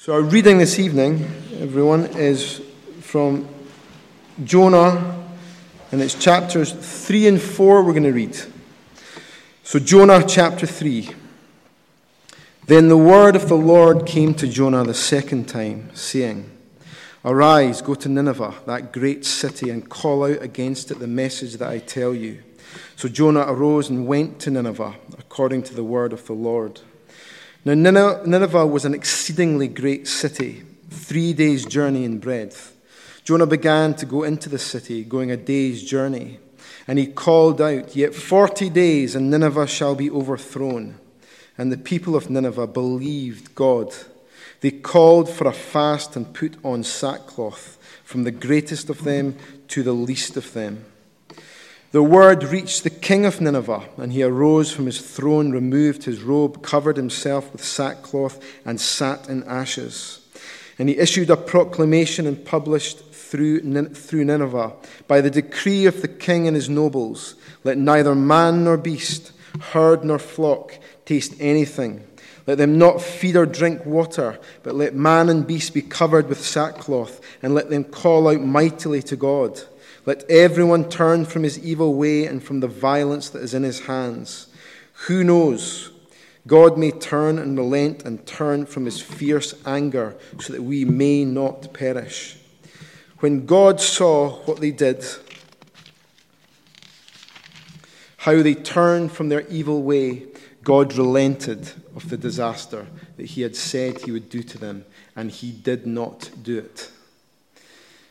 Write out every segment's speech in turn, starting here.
So, our reading this evening, everyone, is from Jonah, and it's chapters 3 and 4 we're going to read. So, Jonah chapter 3. Then the word of the Lord came to Jonah the second time, saying, Arise, go to Nineveh, that great city, and call out against it the message that I tell you. So Jonah arose and went to Nineveh, according to the word of the Lord. Now, Nineveh was an exceedingly great city, three days' journey in breadth. Jonah began to go into the city, going a day's journey. And he called out, Yet forty days, and Nineveh shall be overthrown. And the people of Nineveh believed God. They called for a fast and put on sackcloth, from the greatest of them to the least of them. The word reached the king of Nineveh, and he arose from his throne, removed his robe, covered himself with sackcloth, and sat in ashes. And he issued a proclamation and published through, Nineveh by the decree of the king and his nobles let neither man nor beast, herd nor flock taste anything. Let them not feed or drink water, but let man and beast be covered with sackcloth, and let them call out mightily to God. Let everyone turn from his evil way and from the violence that is in his hands. Who knows? God may turn and relent and turn from his fierce anger so that we may not perish. When God saw what they did, how they turned from their evil way, God relented of the disaster that he had said he would do to them, and he did not do it.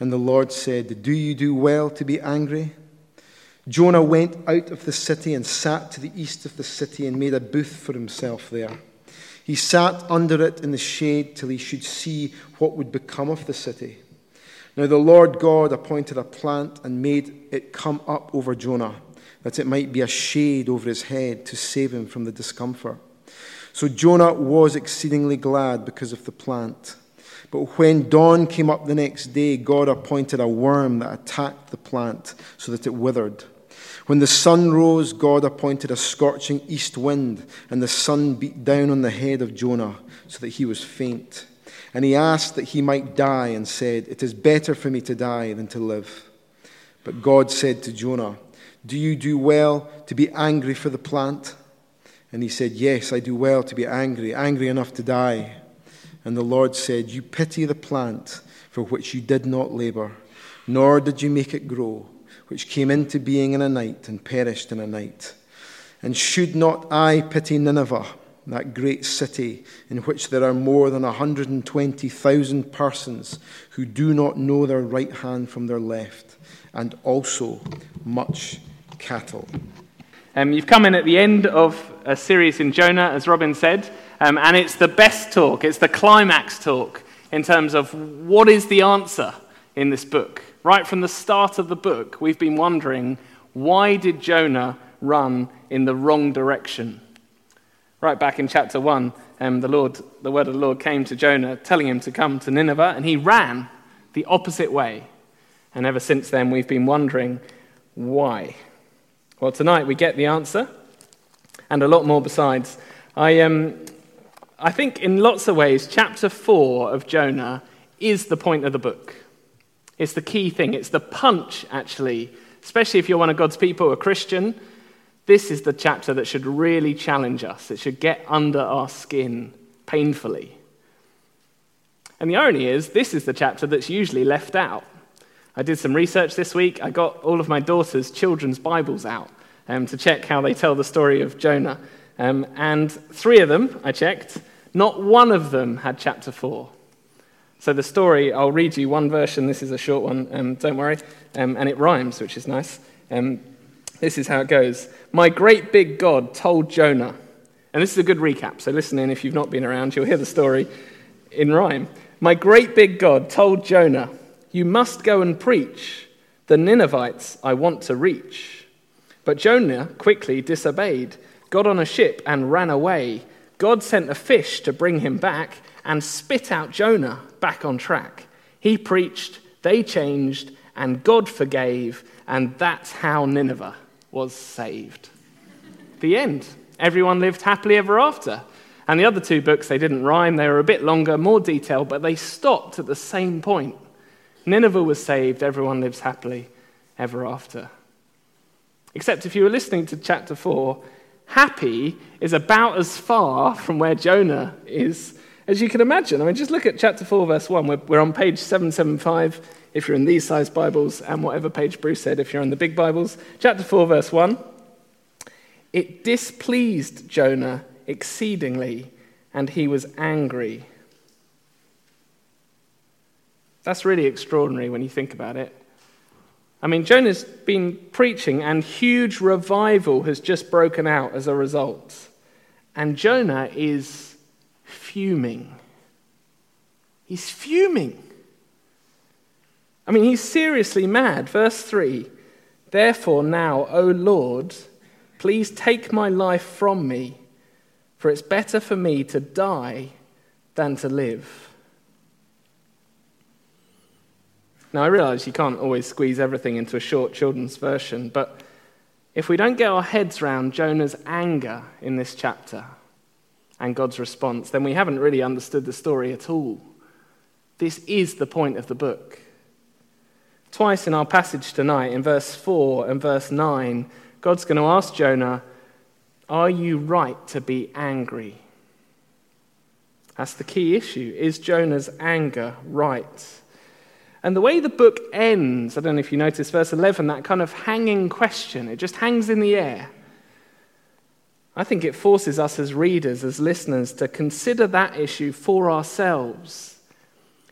And the Lord said, Do you do well to be angry? Jonah went out of the city and sat to the east of the city and made a booth for himself there. He sat under it in the shade till he should see what would become of the city. Now the Lord God appointed a plant and made it come up over Jonah, that it might be a shade over his head to save him from the discomfort. So Jonah was exceedingly glad because of the plant. But when dawn came up the next day, God appointed a worm that attacked the plant so that it withered. When the sun rose, God appointed a scorching east wind, and the sun beat down on the head of Jonah so that he was faint. And he asked that he might die and said, It is better for me to die than to live. But God said to Jonah, Do you do well to be angry for the plant? And he said, Yes, I do well to be angry, angry enough to die. And the Lord said, You pity the plant for which you did not labor, nor did you make it grow, which came into being in a night and perished in a night. And should not I pity Nineveh, that great city in which there are more than 120,000 persons who do not know their right hand from their left, and also much cattle? Um, you've come in at the end of a series in Jonah, as Robin said. Um, and it's the best talk, it's the climax talk in terms of what is the answer in this book. Right from the start of the book, we've been wondering why did Jonah run in the wrong direction? Right back in chapter 1, um, the, Lord, the word of the Lord came to Jonah telling him to come to Nineveh, and he ran the opposite way. And ever since then, we've been wondering why. Well, tonight we get the answer, and a lot more besides. I, um, I think in lots of ways, chapter 4 of Jonah is the point of the book. It's the key thing. It's the punch, actually, especially if you're one of God's people, a Christian. This is the chapter that should really challenge us. It should get under our skin painfully. And the irony is, this is the chapter that's usually left out. I did some research this week. I got all of my daughter's children's Bibles out um, to check how they tell the story of Jonah. Um, and three of them, I checked, not one of them had chapter 4. So the story, I'll read you one version. This is a short one, um, don't worry. Um, and it rhymes, which is nice. Um, this is how it goes My great big God told Jonah, and this is a good recap, so listen in if you've not been around, you'll hear the story in rhyme. My great big God told Jonah, You must go and preach. The Ninevites I want to reach. But Jonah quickly disobeyed, got on a ship, and ran away. God sent a fish to bring him back and spit out Jonah back on track. He preached, they changed, and God forgave, and that's how Nineveh was saved. the end. Everyone lived happily ever after. And the other two books, they didn't rhyme. They were a bit longer, more detailed, but they stopped at the same point. Nineveh was saved, everyone lives happily ever after. Except if you were listening to chapter 4, happy is about as far from where Jonah is as you can imagine. I mean, just look at chapter 4, verse 1. We're, we're on page 775 if you're in these size Bibles, and whatever page Bruce said if you're in the big Bibles. Chapter 4, verse 1. It displeased Jonah exceedingly, and he was angry. That's really extraordinary when you think about it. I mean, Jonah's been preaching, and huge revival has just broken out as a result. And Jonah is fuming. He's fuming. I mean, he's seriously mad. Verse 3 Therefore, now, O Lord, please take my life from me, for it's better for me to die than to live. Now, I realize you can't always squeeze everything into a short children's version, but if we don't get our heads round Jonah's anger in this chapter and God's response, then we haven't really understood the story at all. This is the point of the book. Twice in our passage tonight, in verse 4 and verse 9, God's going to ask Jonah, Are you right to be angry? That's the key issue. Is Jonah's anger right? And the way the book ends, I don't know if you notice, verse 11, that kind of hanging question, it just hangs in the air. I think it forces us as readers, as listeners, to consider that issue for ourselves.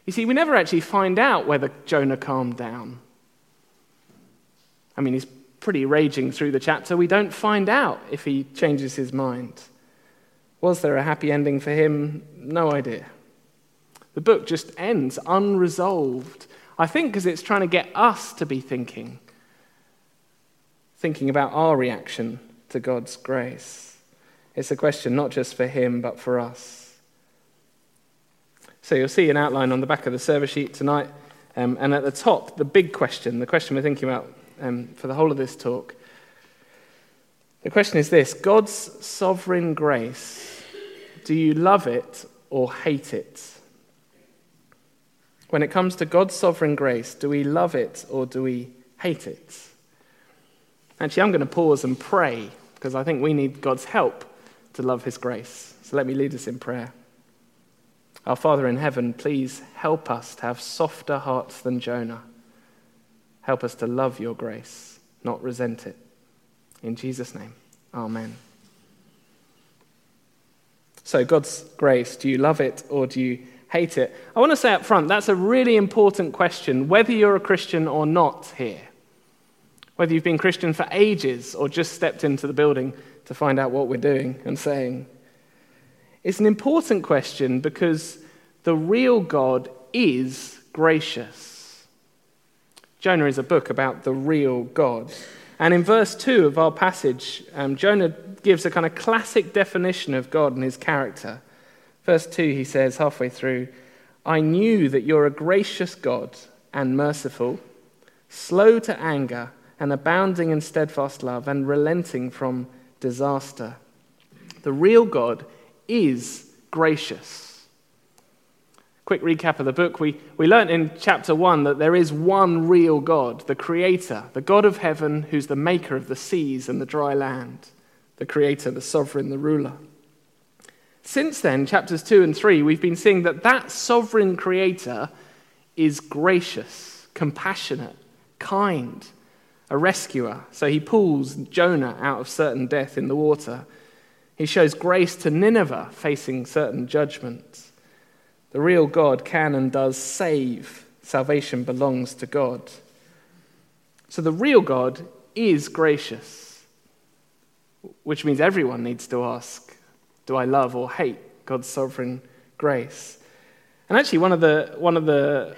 You see, we never actually find out whether Jonah calmed down. I mean, he's pretty raging through the chapter. We don't find out if he changes his mind. Was there a happy ending for him? No idea. The book just ends unresolved. I think because it's trying to get us to be thinking, thinking about our reaction to God's grace. It's a question not just for him, but for us. So you'll see an outline on the back of the server sheet tonight. Um, and at the top, the big question, the question we're thinking about um, for the whole of this talk. The question is this God's sovereign grace, do you love it or hate it? When it comes to God's sovereign grace, do we love it or do we hate it? Actually, I'm going to pause and pray because I think we need God's help to love His grace. So let me lead us in prayer. Our Father in heaven, please help us to have softer hearts than Jonah. Help us to love your grace, not resent it. In Jesus' name, amen. So, God's grace, do you love it or do you hate it? I want to say up front that's a really important question, whether you're a Christian or not here. Whether you've been Christian for ages or just stepped into the building to find out what we're doing and saying. It's an important question because the real God is gracious. Jonah is a book about the real God. And in verse 2 of our passage, um, Jonah gives a kind of classic definition of God and his character. Verse 2, he says, halfway through, I knew that you're a gracious God and merciful, slow to anger, and abounding in steadfast love, and relenting from disaster. The real God is gracious. Quick recap of the book. We, we learnt in chapter 1 that there is one real God, the Creator, the God of heaven, who's the maker of the seas and the dry land, the Creator, the sovereign, the ruler. Since then, chapters 2 and 3, we've been seeing that that sovereign Creator is gracious, compassionate, kind, a rescuer. So he pulls Jonah out of certain death in the water. He shows grace to Nineveh facing certain judgment. The real God can and does save. Salvation belongs to God. So the real God is gracious, which means everyone needs to ask Do I love or hate God's sovereign grace? And actually, one of the, one of the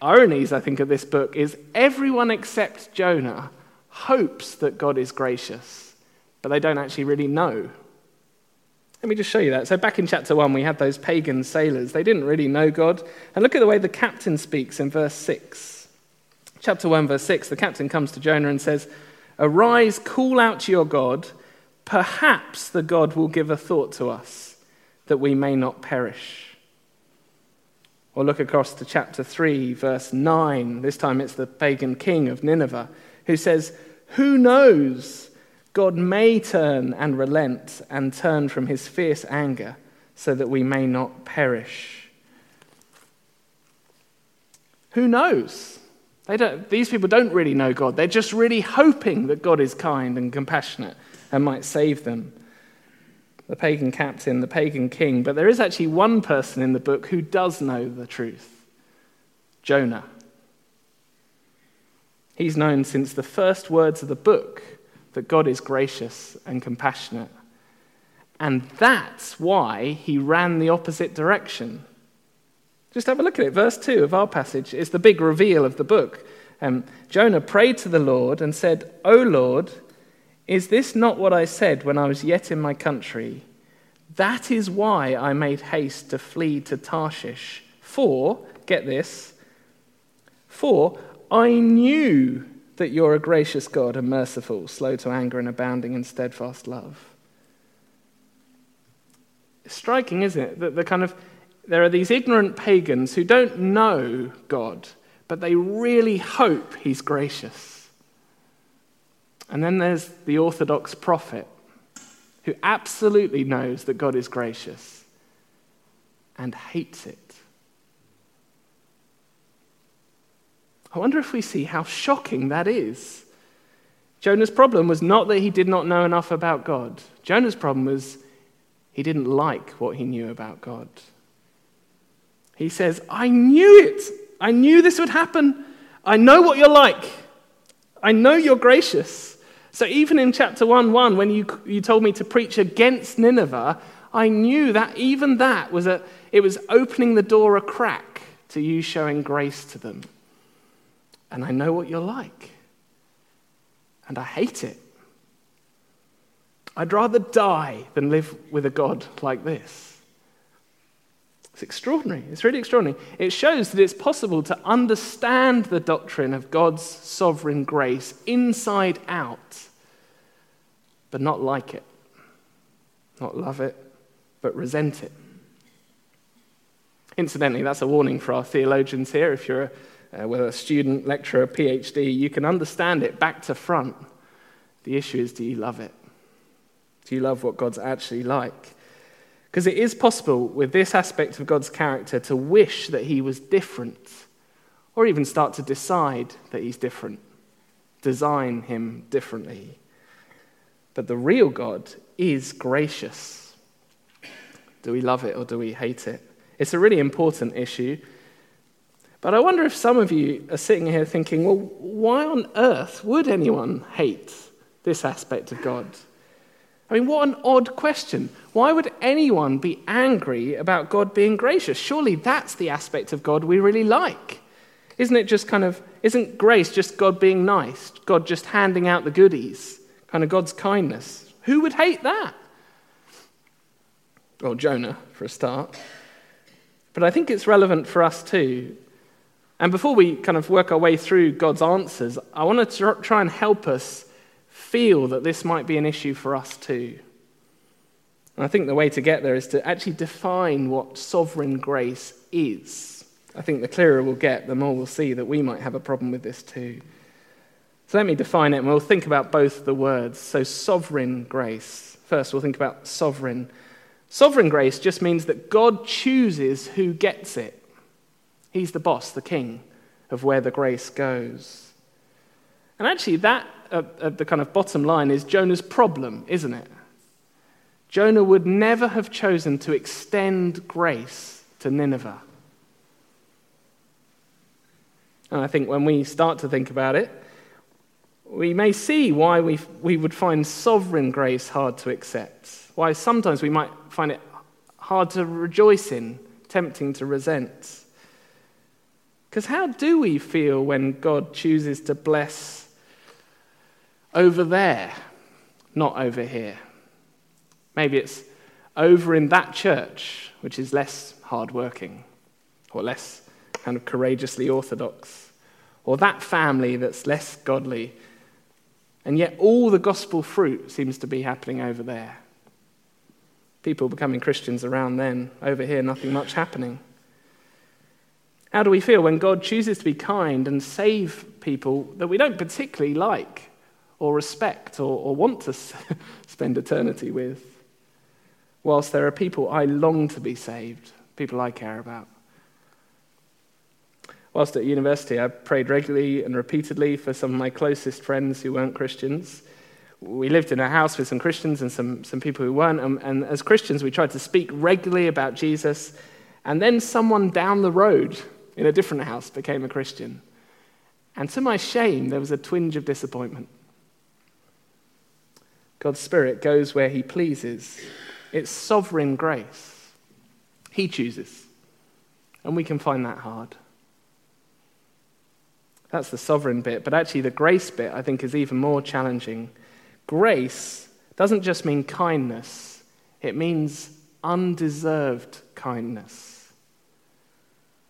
ironies, I think, of this book is everyone except Jonah hopes that God is gracious, but they don't actually really know. Let me just show you that. So, back in chapter 1, we had those pagan sailors. They didn't really know God. And look at the way the captain speaks in verse 6. Chapter 1, verse 6, the captain comes to Jonah and says, Arise, call out to your God. Perhaps the God will give a thought to us that we may not perish. Or look across to chapter 3, verse 9. This time it's the pagan king of Nineveh who says, Who knows? God may turn and relent and turn from his fierce anger so that we may not perish. Who knows? these people don't really know God. They're just really hoping that God is kind and compassionate and might save them the pagan captain, the pagan king, but there is actually one person in the book who does know the truth Jonah. He's known since the first words of the book that God is gracious and compassionate. And that's why he ran the opposite direction. Just have a look at it. Verse 2 of our passage is the big reveal of the book. Um, Jonah prayed to the Lord and said, O Lord, is this not what I said when I was yet in my country? That is why I made haste to flee to Tarshish. For, get this, for I knew that you're a gracious God and merciful, slow to anger and abounding in steadfast love. Striking, isn't it? That the kind of there are these ignorant pagans who don't know God, but they really hope he's gracious. And then there's the Orthodox prophet who absolutely knows that God is gracious and hates it. I wonder if we see how shocking that is. Jonah's problem was not that he did not know enough about God. Jonah's problem was he didn't like what he knew about God. He says, I knew it. I knew this would happen. I know what you're like. I know you're gracious. So even in chapter 1 1, when you, you told me to preach against Nineveh, I knew that even that was a, it was opening the door a crack to you showing grace to them. And I know what you're like. And I hate it. I'd rather die than live with a God like this. It's extraordinary. It's really extraordinary. It shows that it's possible to understand the doctrine of God's sovereign grace inside out but not like it, not love it, but resent it. Incidentally, that's a warning for our theologians here. If you're a, uh, a student, lecturer, PhD, you can understand it back to front. The issue is do you love it? Do you love what God's actually like? Because it is possible with this aspect of God's character to wish that he was different, or even start to decide that he's different, design him differently. But the real God is gracious. Do we love it or do we hate it? It's a really important issue. But I wonder if some of you are sitting here thinking, well, why on earth would anyone hate this aspect of God? I mean, what an odd question. Why would anyone be angry about God being gracious? Surely that's the aspect of God we really like. Isn't it just kind of, isn't grace just God being nice? God just handing out the goodies? kind of God's kindness. Who would hate that? Well, Jonah, for a start. But I think it's relevant for us too. And before we kind of work our way through God's answers, I want to try and help us feel that this might be an issue for us too. And I think the way to get there is to actually define what sovereign grace is. I think the clearer we'll get, the more we'll see that we might have a problem with this too. So let me define it and we'll think about both the words. So, sovereign grace. First, we'll think about sovereign. Sovereign grace just means that God chooses who gets it. He's the boss, the king of where the grace goes. And actually, that, at, at the kind of bottom line, is Jonah's problem, isn't it? Jonah would never have chosen to extend grace to Nineveh. And I think when we start to think about it, we may see why we, we would find sovereign grace hard to accept, why sometimes we might find it hard to rejoice in tempting to resent. Because how do we feel when God chooses to bless over there, not over here? Maybe it's over in that church, which is less hardworking or less kind of courageously orthodox, or that family that's less godly. And yet, all the gospel fruit seems to be happening over there. People becoming Christians around then. Over here, nothing much happening. How do we feel when God chooses to be kind and save people that we don't particularly like or respect or, or want to spend eternity with? Whilst there are people I long to be saved, people I care about. Whilst at university, I prayed regularly and repeatedly for some of my closest friends who weren't Christians. We lived in a house with some Christians and some, some people who weren't, and, and as Christians, we tried to speak regularly about Jesus. And then someone down the road in a different house became a Christian. And to my shame, there was a twinge of disappointment. God's Spirit goes where He pleases, it's sovereign grace. He chooses. And we can find that hard. That's the sovereign bit. But actually, the grace bit, I think, is even more challenging. Grace doesn't just mean kindness, it means undeserved kindness.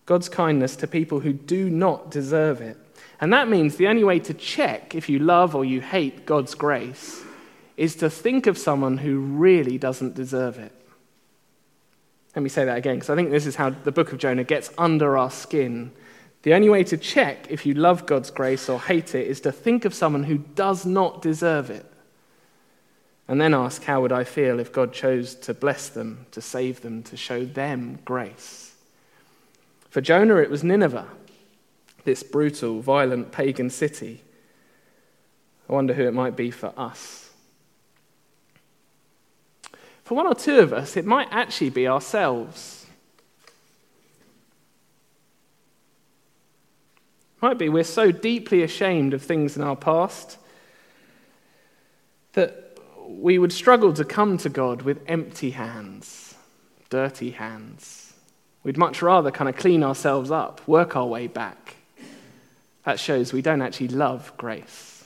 God's kindness to people who do not deserve it. And that means the only way to check if you love or you hate God's grace is to think of someone who really doesn't deserve it. Let me say that again, because I think this is how the book of Jonah gets under our skin the only way to check if you love God's grace or hate it is to think of someone who does not deserve it. And then ask, how would I feel if God chose to bless them, to save them, to show them grace? For Jonah, it was Nineveh, this brutal, violent pagan city. I wonder who it might be for us. For one or two of us, it might actually be ourselves. Might be we're so deeply ashamed of things in our past that we would struggle to come to God with empty hands, dirty hands. We'd much rather kind of clean ourselves up, work our way back. That shows we don't actually love grace.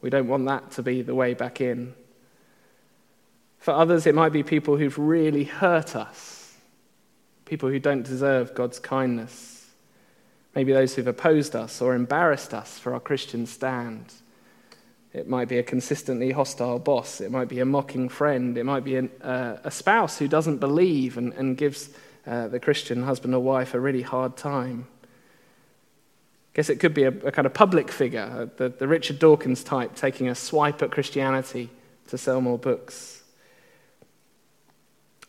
We don't want that to be the way back in. For others, it might be people who've really hurt us, people who don't deserve God's kindness. Maybe those who've opposed us or embarrassed us for our Christian stand. It might be a consistently hostile boss. It might be a mocking friend. It might be an, uh, a spouse who doesn't believe and, and gives uh, the Christian husband or wife a really hard time. I guess it could be a, a kind of public figure, uh, the, the Richard Dawkins type, taking a swipe at Christianity to sell more books.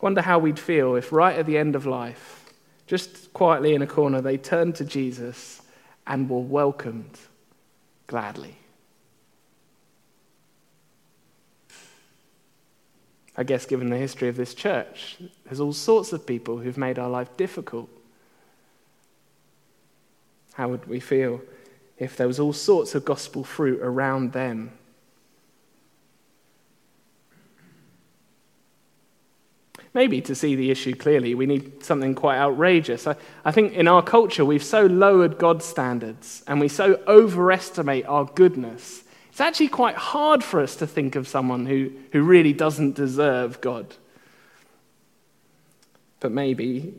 Wonder how we'd feel if, right at the end of life, just quietly in a corner, they turned to Jesus and were welcomed gladly. I guess, given the history of this church, there's all sorts of people who've made our life difficult. How would we feel if there was all sorts of gospel fruit around them maybe to see the issue clearly, we need something quite outrageous. I, I think in our culture, we've so lowered God's standards and we so overestimate our goodness. It's actually quite hard for us to think of someone who, who really doesn't deserve God. But maybe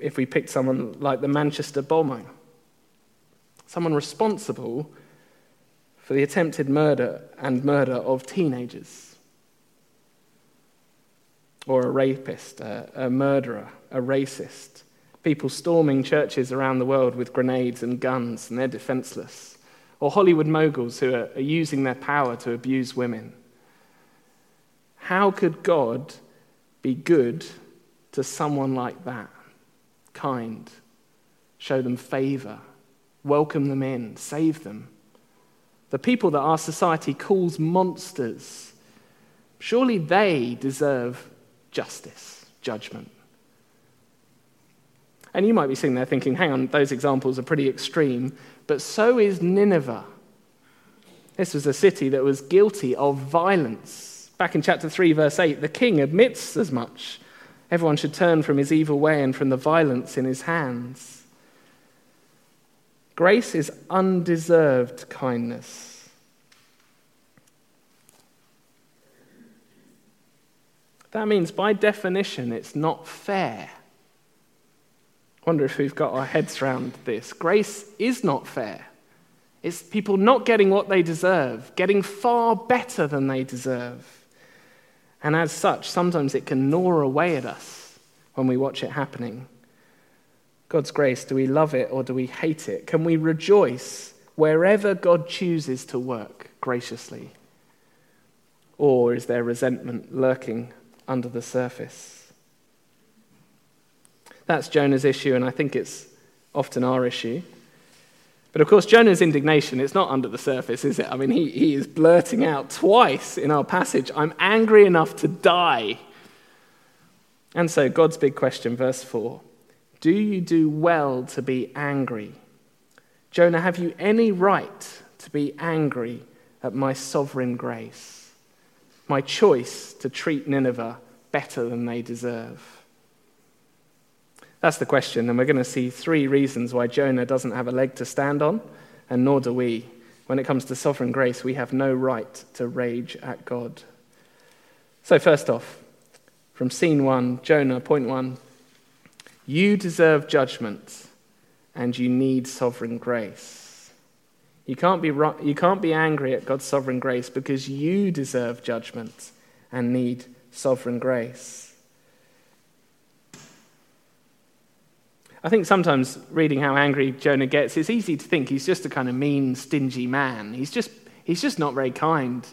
if we picked someone like the Manchester bombing, someone responsible for the attempted murder and murder of teenagers or a rapist, a, a murderer, a racist. People storming churches around the world with grenades and guns, and they're defenseless. Or Hollywood moguls who are, are using their power to abuse women. How could God be good to someone like that? Kind, show them favor, welcome them in, save them. The people that our society calls monsters, surely they deserve justice, judgment. And you might be sitting there thinking, hang on, those examples are pretty extreme, but so is Nineveh. This was a city that was guilty of violence. Back in chapter 3, verse 8, the king admits as much. Everyone should turn from his evil way and from the violence in his hands. Grace is undeserved kindness. That means, by definition, it's not fair. I wonder if we've got our heads around this. Grace is not fair. It's people not getting what they deserve, getting far better than they deserve. And as such, sometimes it can gnaw away at us when we watch it happening. God's grace, do we love it or do we hate it? Can we rejoice wherever God chooses to work graciously? Or is there resentment lurking under the surface? That's Jonah's issue, and I think it's often our issue. But of course, Jonah's indignation, it's not under the surface, is it? I mean, he, he is blurting out twice in our passage, I'm angry enough to die. And so, God's big question, verse 4 Do you do well to be angry? Jonah, have you any right to be angry at my sovereign grace? My choice to treat Nineveh better than they deserve? That's the question, and we're going to see three reasons why Jonah doesn't have a leg to stand on, and nor do we. When it comes to sovereign grace, we have no right to rage at God. So, first off, from scene one, Jonah, point one you deserve judgment, and you need sovereign grace. You can't, be, you can't be angry at God's sovereign grace because you deserve judgment and need sovereign grace. I think sometimes reading how angry Jonah gets, it's easy to think he's just a kind of mean, stingy man. He's just, he's just not very kind.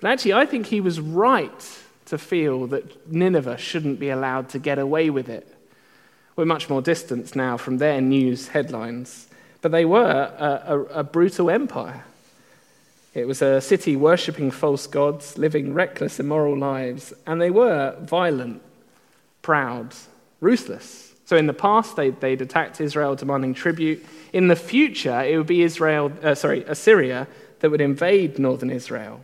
But actually, I think he was right to feel that Nineveh shouldn't be allowed to get away with it. We're much more distant now from their news headlines, but they were a, a, a brutal empire. It was a city worshipping false gods, living reckless, immoral lives, and they were violent, proud, ruthless. So in the past, they, they'd attacked Israel, demanding tribute. In the future, it would be Israel, uh, sorry, Assyria that would invade northern Israel,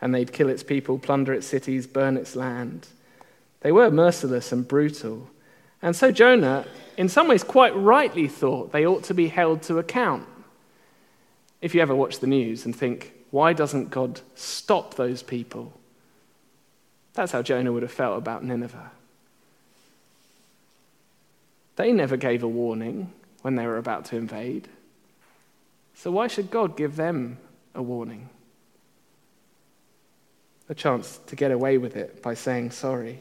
and they'd kill its people, plunder its cities, burn its land. They were merciless and brutal. And so Jonah, in some ways, quite rightly thought they ought to be held to account. If you ever watch the news and think, why doesn't God stop those people? That's how Jonah would have felt about Nineveh. They never gave a warning when they were about to invade. So why should God give them a warning? A chance to get away with it by saying sorry.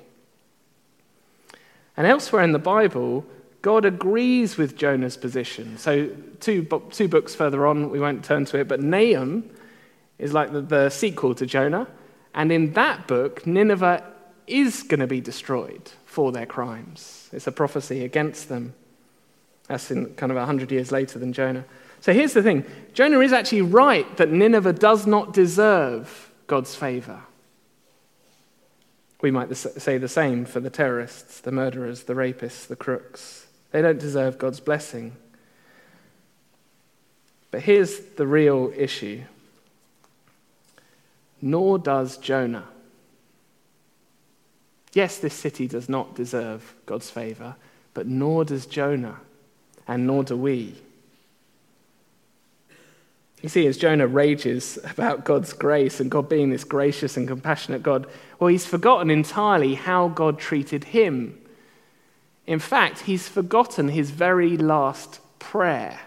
And elsewhere in the Bible, God agrees with Jonah's position. So, two, two books further on, we won't turn to it, but Nahum is like the, the sequel to Jonah. And in that book, Nineveh is going to be destroyed for their crimes. It's a prophecy against them. That's in kind of 100 years later than Jonah. So here's the thing Jonah is actually right that Nineveh does not deserve God's favor. We might say the same for the terrorists, the murderers, the rapists, the crooks. They don't deserve God's blessing. But here's the real issue. Nor does Jonah. Yes, this city does not deserve God's favor, but nor does Jonah, and nor do we. You see, as Jonah rages about God's grace and God being this gracious and compassionate God, well, he's forgotten entirely how God treated him. In fact, he's forgotten his very last prayer.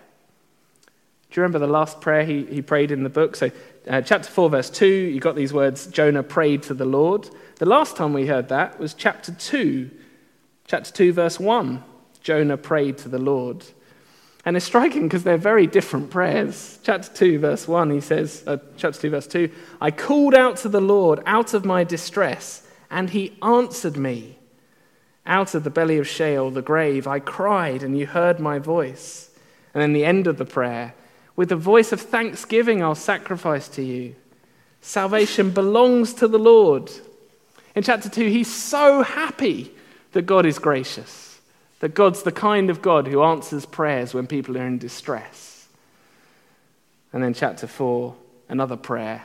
Do you remember the last prayer he, he prayed in the book? So, uh, chapter 4, verse 2, you got these words Jonah prayed to the Lord. The last time we heard that was chapter 2. Chapter 2, verse 1. Jonah prayed to the Lord. And it's striking because they're very different prayers. Chapter 2, verse 1, he says, uh, chapter 2, verse 2, I called out to the Lord out of my distress, and he answered me. Out of the belly of Sheol, the grave, I cried, and you heard my voice. And then the end of the prayer, with the voice of thanksgiving, I'll sacrifice to you. Salvation belongs to the Lord. In chapter 2, he's so happy that God is gracious, that God's the kind of God who answers prayers when people are in distress. And then, chapter 4, another prayer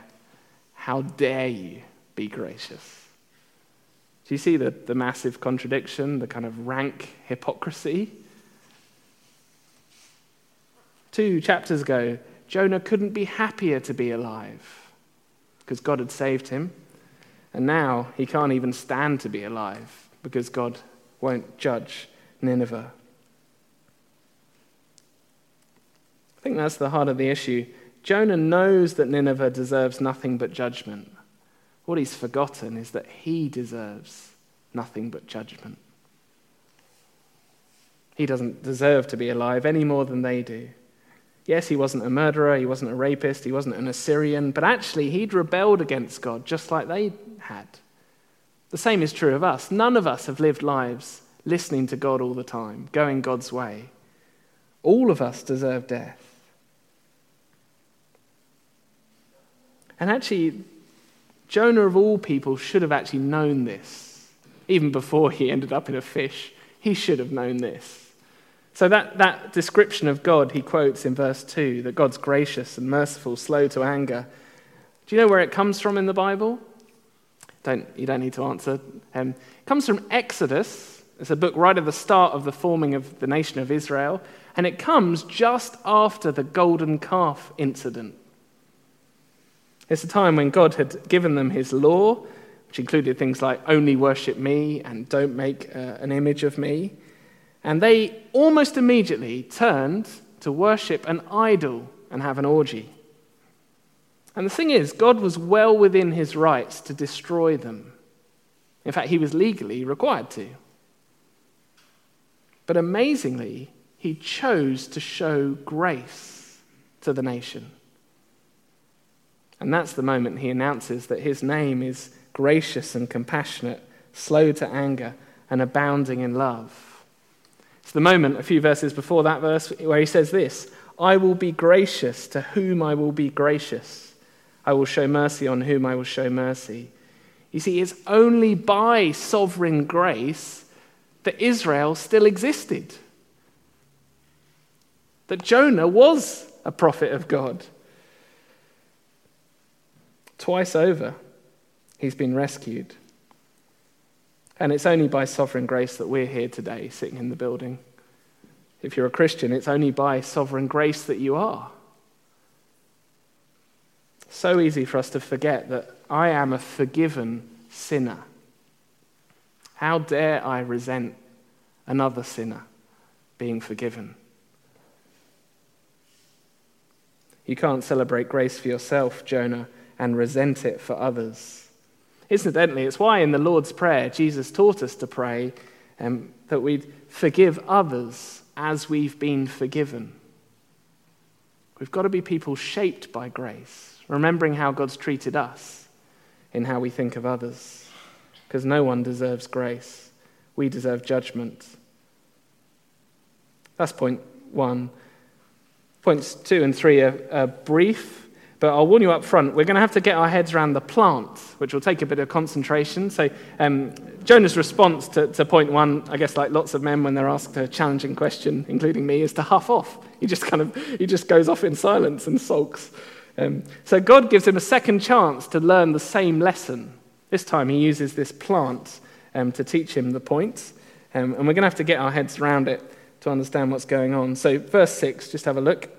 How dare you be gracious? Do you see the, the massive contradiction, the kind of rank hypocrisy? Two chapters ago, Jonah couldn't be happier to be alive because God had saved him. And now he can't even stand to be alive because God won't judge Nineveh. I think that's the heart of the issue. Jonah knows that Nineveh deserves nothing but judgment. What he's forgotten is that he deserves nothing but judgment. He doesn't deserve to be alive any more than they do. Yes, he wasn't a murderer, he wasn't a rapist, he wasn't an Assyrian, but actually he'd rebelled against God just like they had. The same is true of us. None of us have lived lives listening to God all the time, going God's way. All of us deserve death. And actually, Jonah, of all people, should have actually known this. Even before he ended up in a fish, he should have known this. So, that, that description of God he quotes in verse 2 that God's gracious and merciful, slow to anger. Do you know where it comes from in the Bible? Don't, you don't need to answer. Um, it comes from Exodus. It's a book right at the start of the forming of the nation of Israel. And it comes just after the golden calf incident. It's a time when God had given them his law, which included things like only worship me and don't make uh, an image of me. And they almost immediately turned to worship an idol and have an orgy. And the thing is, God was well within his rights to destroy them. In fact, he was legally required to. But amazingly, he chose to show grace to the nation. And that's the moment he announces that his name is gracious and compassionate, slow to anger, and abounding in love. It's the moment, a few verses before that verse, where he says this I will be gracious to whom I will be gracious. I will show mercy on whom I will show mercy. You see, it's only by sovereign grace that Israel still existed. That Jonah was a prophet of God. Twice over, he's been rescued. And it's only by sovereign grace that we're here today, sitting in the building. If you're a Christian, it's only by sovereign grace that you are. So easy for us to forget that I am a forgiven sinner. How dare I resent another sinner being forgiven? You can't celebrate grace for yourself, Jonah, and resent it for others. Incidentally, it's why in the Lord's Prayer, Jesus taught us to pray um, that we'd forgive others as we've been forgiven. We've got to be people shaped by grace, remembering how God's treated us in how we think of others. Because no one deserves grace, we deserve judgment. That's point one. Points two and three are, are brief but I'll warn you up front, we're going to have to get our heads around the plant, which will take a bit of concentration. So, um, Jonah's response to, to point one, I guess, like lots of men when they're asked a challenging question, including me, is to huff off. He just kind of he just goes off in silence and sulks. Um, so, God gives him a second chance to learn the same lesson. This time, he uses this plant um, to teach him the point. Um, and we're going to have to get our heads around it to understand what's going on. So, verse 6, just have a look.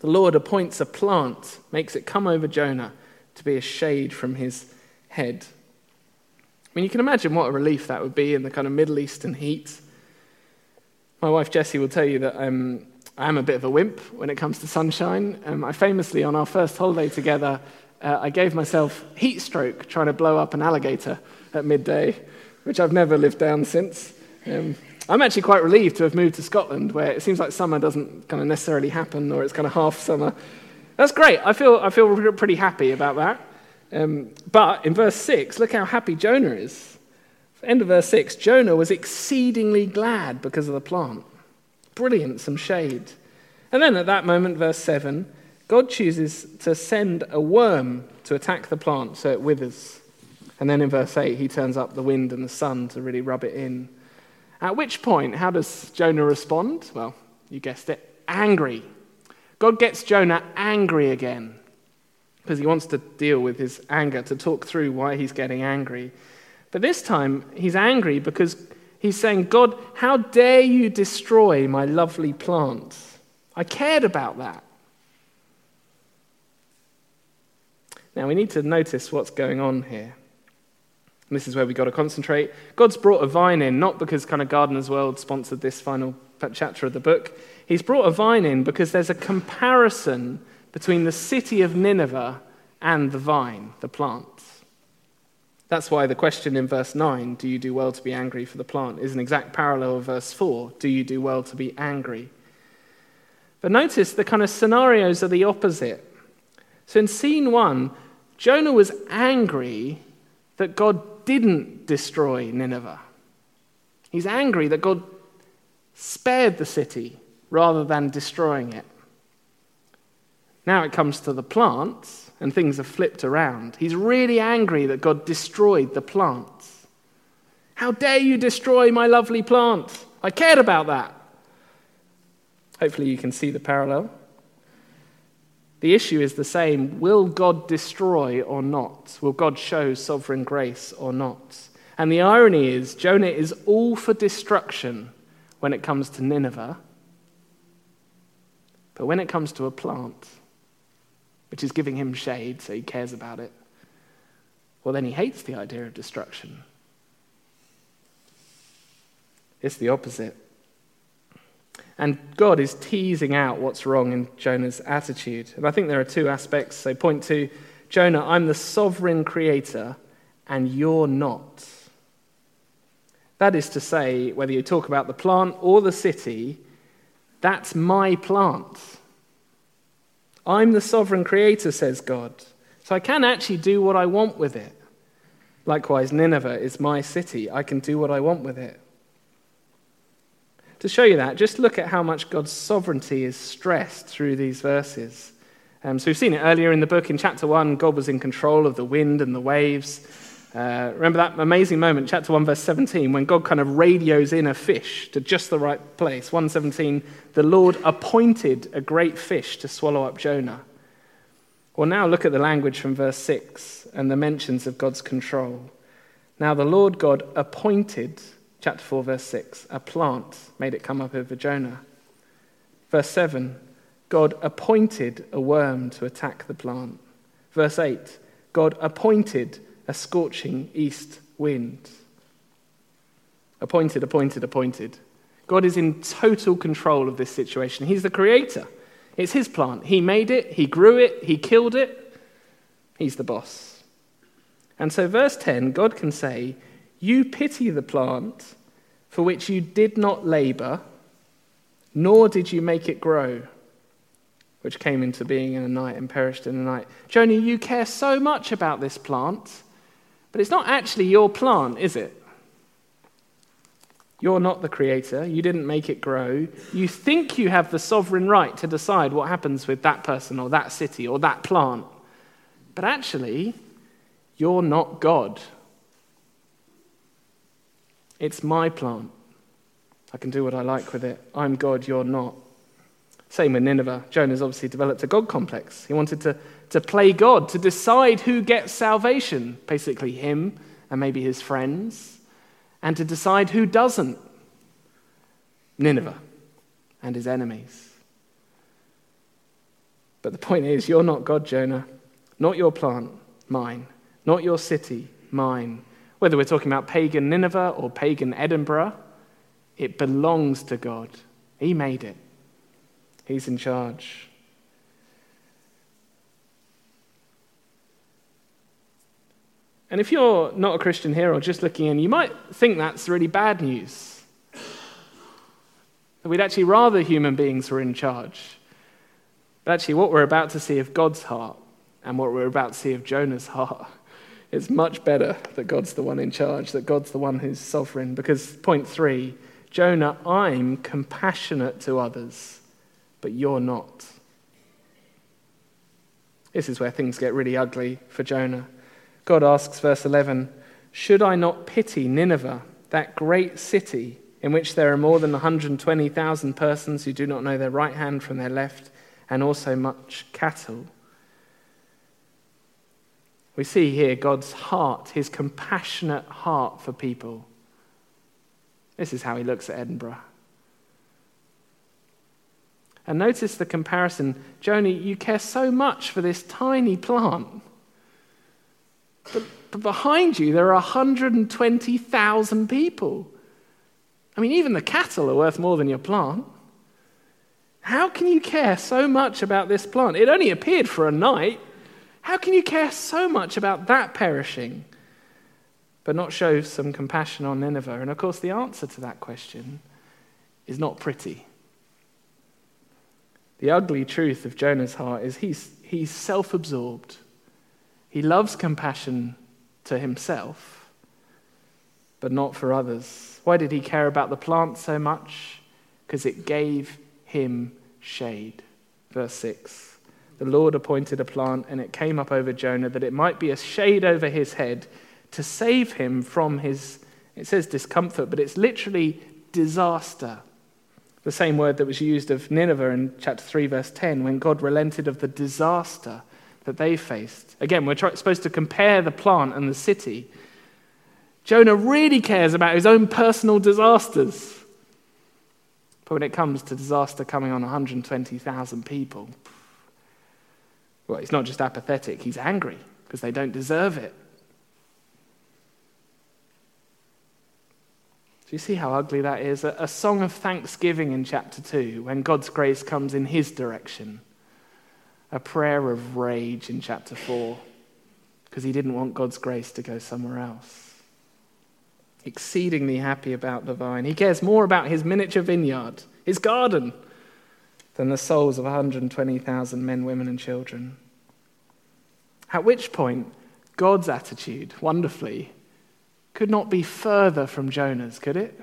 The Lord appoints a plant, makes it come over Jonah to be a shade from his head. I mean, you can imagine what a relief that would be in the kind of Middle Eastern heat. My wife Jessie will tell you that um, I am a bit of a wimp when it comes to sunshine. Um, I famously, on our first holiday together, uh, I gave myself heat stroke trying to blow up an alligator at midday, which I've never lived down since. Um, I'm actually quite relieved to have moved to Scotland, where it seems like summer doesn't kind of necessarily happen, or it's kind of half summer. That's great. I feel, I feel pretty happy about that. Um, but in verse 6, look how happy Jonah is. End of verse 6 Jonah was exceedingly glad because of the plant. Brilliant, some shade. And then at that moment, verse 7, God chooses to send a worm to attack the plant so it withers. And then in verse 8, he turns up the wind and the sun to really rub it in. At which point, how does Jonah respond? Well, you guessed it angry. God gets Jonah angry again because he wants to deal with his anger, to talk through why he's getting angry. But this time, he's angry because he's saying, God, how dare you destroy my lovely plant? I cared about that. Now, we need to notice what's going on here. And this is where we've got to concentrate. God's brought a vine in, not because kind of Gardener's World sponsored this final chapter of the book. He's brought a vine in because there's a comparison between the city of Nineveh and the vine, the plant. That's why the question in verse 9, do you do well to be angry for the plant, is an exact parallel of verse 4, do you do well to be angry? But notice the kind of scenarios are the opposite. So in scene one, Jonah was angry that God didn't destroy Nineveh. He's angry that God spared the city rather than destroying it. Now it comes to the plants, and things have flipped around. He's really angry that God destroyed the plants. How dare you destroy my lovely plant? I cared about that. Hopefully, you can see the parallel. The issue is the same will God destroy or not? Will God show sovereign grace or not? And the irony is, Jonah is all for destruction when it comes to Nineveh, but when it comes to a plant, which is giving him shade, so he cares about it, well, then he hates the idea of destruction. It's the opposite. And God is teasing out what's wrong in Jonah's attitude. And I think there are two aspects. So, point two Jonah, I'm the sovereign creator, and you're not. That is to say, whether you talk about the plant or the city, that's my plant. I'm the sovereign creator, says God. So I can actually do what I want with it. Likewise, Nineveh is my city. I can do what I want with it. To show you that, just look at how much God's sovereignty is stressed through these verses. Um, so we've seen it earlier in the book. In chapter 1, God was in control of the wind and the waves. Uh, remember that amazing moment, chapter 1, verse 17, when God kind of radios in a fish to just the right place. 117, the Lord appointed a great fish to swallow up Jonah. Well, now look at the language from verse 6 and the mentions of God's control. Now the Lord God appointed chapter 4, verse 6, a plant made it come up over Jonah. Verse 7, God appointed a worm to attack the plant. Verse 8, God appointed a scorching east wind. Appointed, appointed, appointed. God is in total control of this situation. He's the creator. It's his plant. He made it, he grew it, he killed it. He's the boss. And so, verse 10, God can say, You pity the plant for which you did not labor, nor did you make it grow, which came into being in a night and perished in a night. Jonah, you care so much about this plant, but it's not actually your plant, is it? You're not the creator. You didn't make it grow. You think you have the sovereign right to decide what happens with that person or that city or that plant. But actually, you're not God. It's my plant. I can do what I like with it. I'm God, you're not. Same with Nineveh. Jonah's obviously developed a God complex. He wanted to, to play God, to decide who gets salvation, basically him and maybe his friends, and to decide who doesn't Nineveh and his enemies. But the point is, you're not God, Jonah. Not your plant, mine. Not your city, mine. Whether we're talking about pagan Nineveh or pagan Edinburgh, it belongs to God. He made it, He's in charge. And if you're not a Christian here or just looking in, you might think that's really bad news. That we'd actually rather human beings were in charge. But actually, what we're about to see of God's heart and what we're about to see of Jonah's heart it's much better that God's the one in charge, that God's the one who's sovereign. Because, point three, Jonah, I'm compassionate to others, but you're not. This is where things get really ugly for Jonah. God asks, verse 11, Should I not pity Nineveh, that great city in which there are more than 120,000 persons who do not know their right hand from their left, and also much cattle? We see here God's heart, his compassionate heart for people. This is how he looks at Edinburgh. And notice the comparison. Jonah, you care so much for this tiny plant. But, but behind you, there are 120,000 people. I mean, even the cattle are worth more than your plant. How can you care so much about this plant? It only appeared for a night. How can you care so much about that perishing, but not show some compassion on Nineveh? And of course, the answer to that question is not pretty. The ugly truth of Jonah's heart is he's, he's self absorbed. He loves compassion to himself, but not for others. Why did he care about the plant so much? Because it gave him shade. Verse 6 The Lord appointed a plant, and it came up over Jonah that it might be a shade over his head to save him from his, it says discomfort, but it's literally disaster. The same word that was used of Nineveh in chapter 3, verse 10, when God relented of the disaster that they faced. Again, we're try- supposed to compare the plant and the city. Jonah really cares about his own personal disasters. But when it comes to disaster coming on 120,000 people, well, he's not just apathetic, he's angry because they don't deserve it. Do you see how ugly that is? A, a song of thanksgiving in chapter 2 when God's grace comes in his direction. A prayer of rage in chapter 4 because he didn't want God's grace to go somewhere else. Exceedingly happy about the vine. He cares more about his miniature vineyard, his garden, than the souls of 120,000 men, women, and children. At which point, God's attitude, wonderfully, could not be further from Jonah's, could it?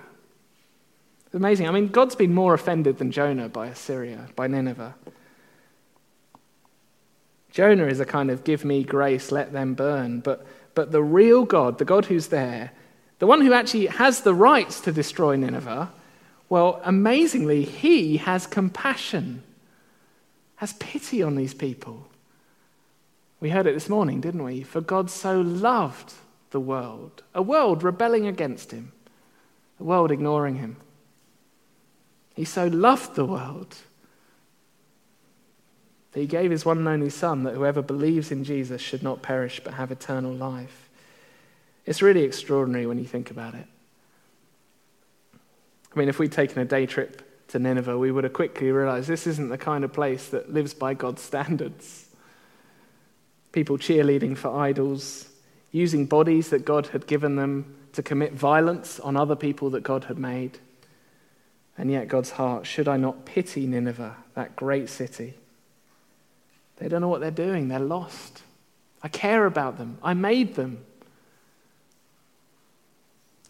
Amazing. I mean, God's been more offended than Jonah by Assyria, by Nineveh. Jonah is a kind of give me grace, let them burn. But, but the real God, the God who's there, the one who actually has the rights to destroy Nineveh, well, amazingly, he has compassion, has pity on these people. We heard it this morning, didn't we? For God so loved the world, a world rebelling against him, a world ignoring him. He so loved the world that he gave his one and only Son that whoever believes in Jesus should not perish but have eternal life. It's really extraordinary when you think about it. I mean, if we'd taken a day trip to Nineveh, we would have quickly realized this isn't the kind of place that lives by God's standards. People cheerleading for idols, using bodies that God had given them to commit violence on other people that God had made. And yet, God's heart, should I not pity Nineveh, that great city? They don't know what they're doing, they're lost. I care about them, I made them.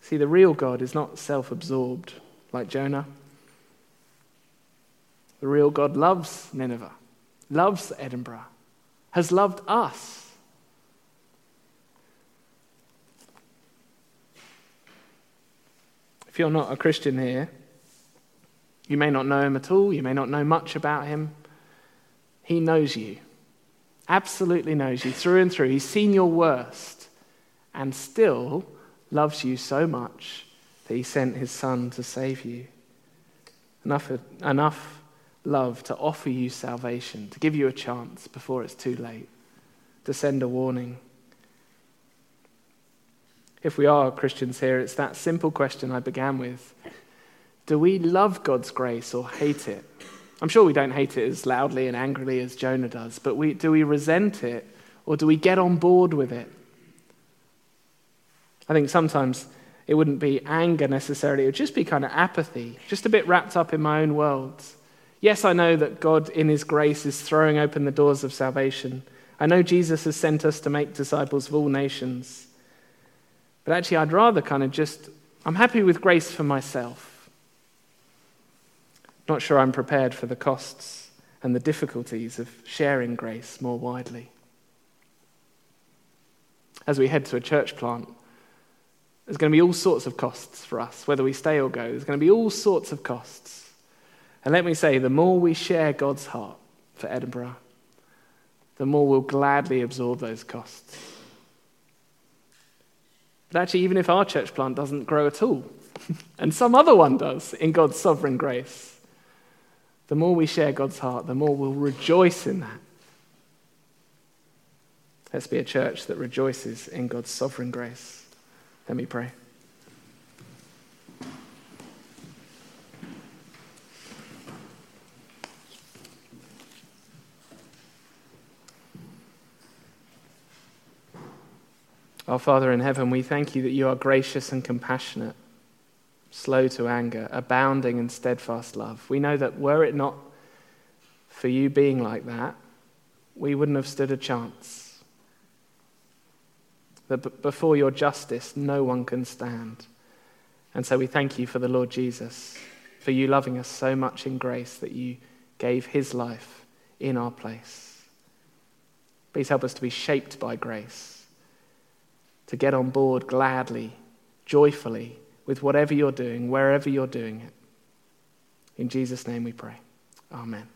See, the real God is not self absorbed like Jonah. The real God loves Nineveh, loves Edinburgh, has loved us. If you're not a Christian here, you may not know him at all, you may not know much about him. He knows you, absolutely knows you through and through. He's seen your worst and still loves you so much that he sent his son to save you. Enough, enough love to offer you salvation, to give you a chance before it's too late, to send a warning if we are Christians here, it's that simple question I began with Do we love God's grace or hate it? I'm sure we don't hate it as loudly and angrily as Jonah does, but we, do we resent it or do we get on board with it? I think sometimes it wouldn't be anger necessarily, it would just be kind of apathy, just a bit wrapped up in my own world. Yes, I know that God, in His grace, is throwing open the doors of salvation. I know Jesus has sent us to make disciples of all nations. But actually, I'd rather kind of just, I'm happy with grace for myself. Not sure I'm prepared for the costs and the difficulties of sharing grace more widely. As we head to a church plant, there's going to be all sorts of costs for us, whether we stay or go. There's going to be all sorts of costs. And let me say, the more we share God's heart for Edinburgh, the more we'll gladly absorb those costs. But actually, even if our church plant doesn't grow at all, and some other one does in God's sovereign grace, the more we share God's heart, the more we'll rejoice in that. Let's be a church that rejoices in God's sovereign grace. Let me pray. Our Father in heaven, we thank you that you are gracious and compassionate, slow to anger, abounding in steadfast love. We know that were it not for you being like that, we wouldn't have stood a chance. That before your justice, no one can stand. And so we thank you for the Lord Jesus, for you loving us so much in grace that you gave his life in our place. Please help us to be shaped by grace to get on board gladly, joyfully, with whatever you're doing, wherever you're doing it. In Jesus' name we pray. Amen.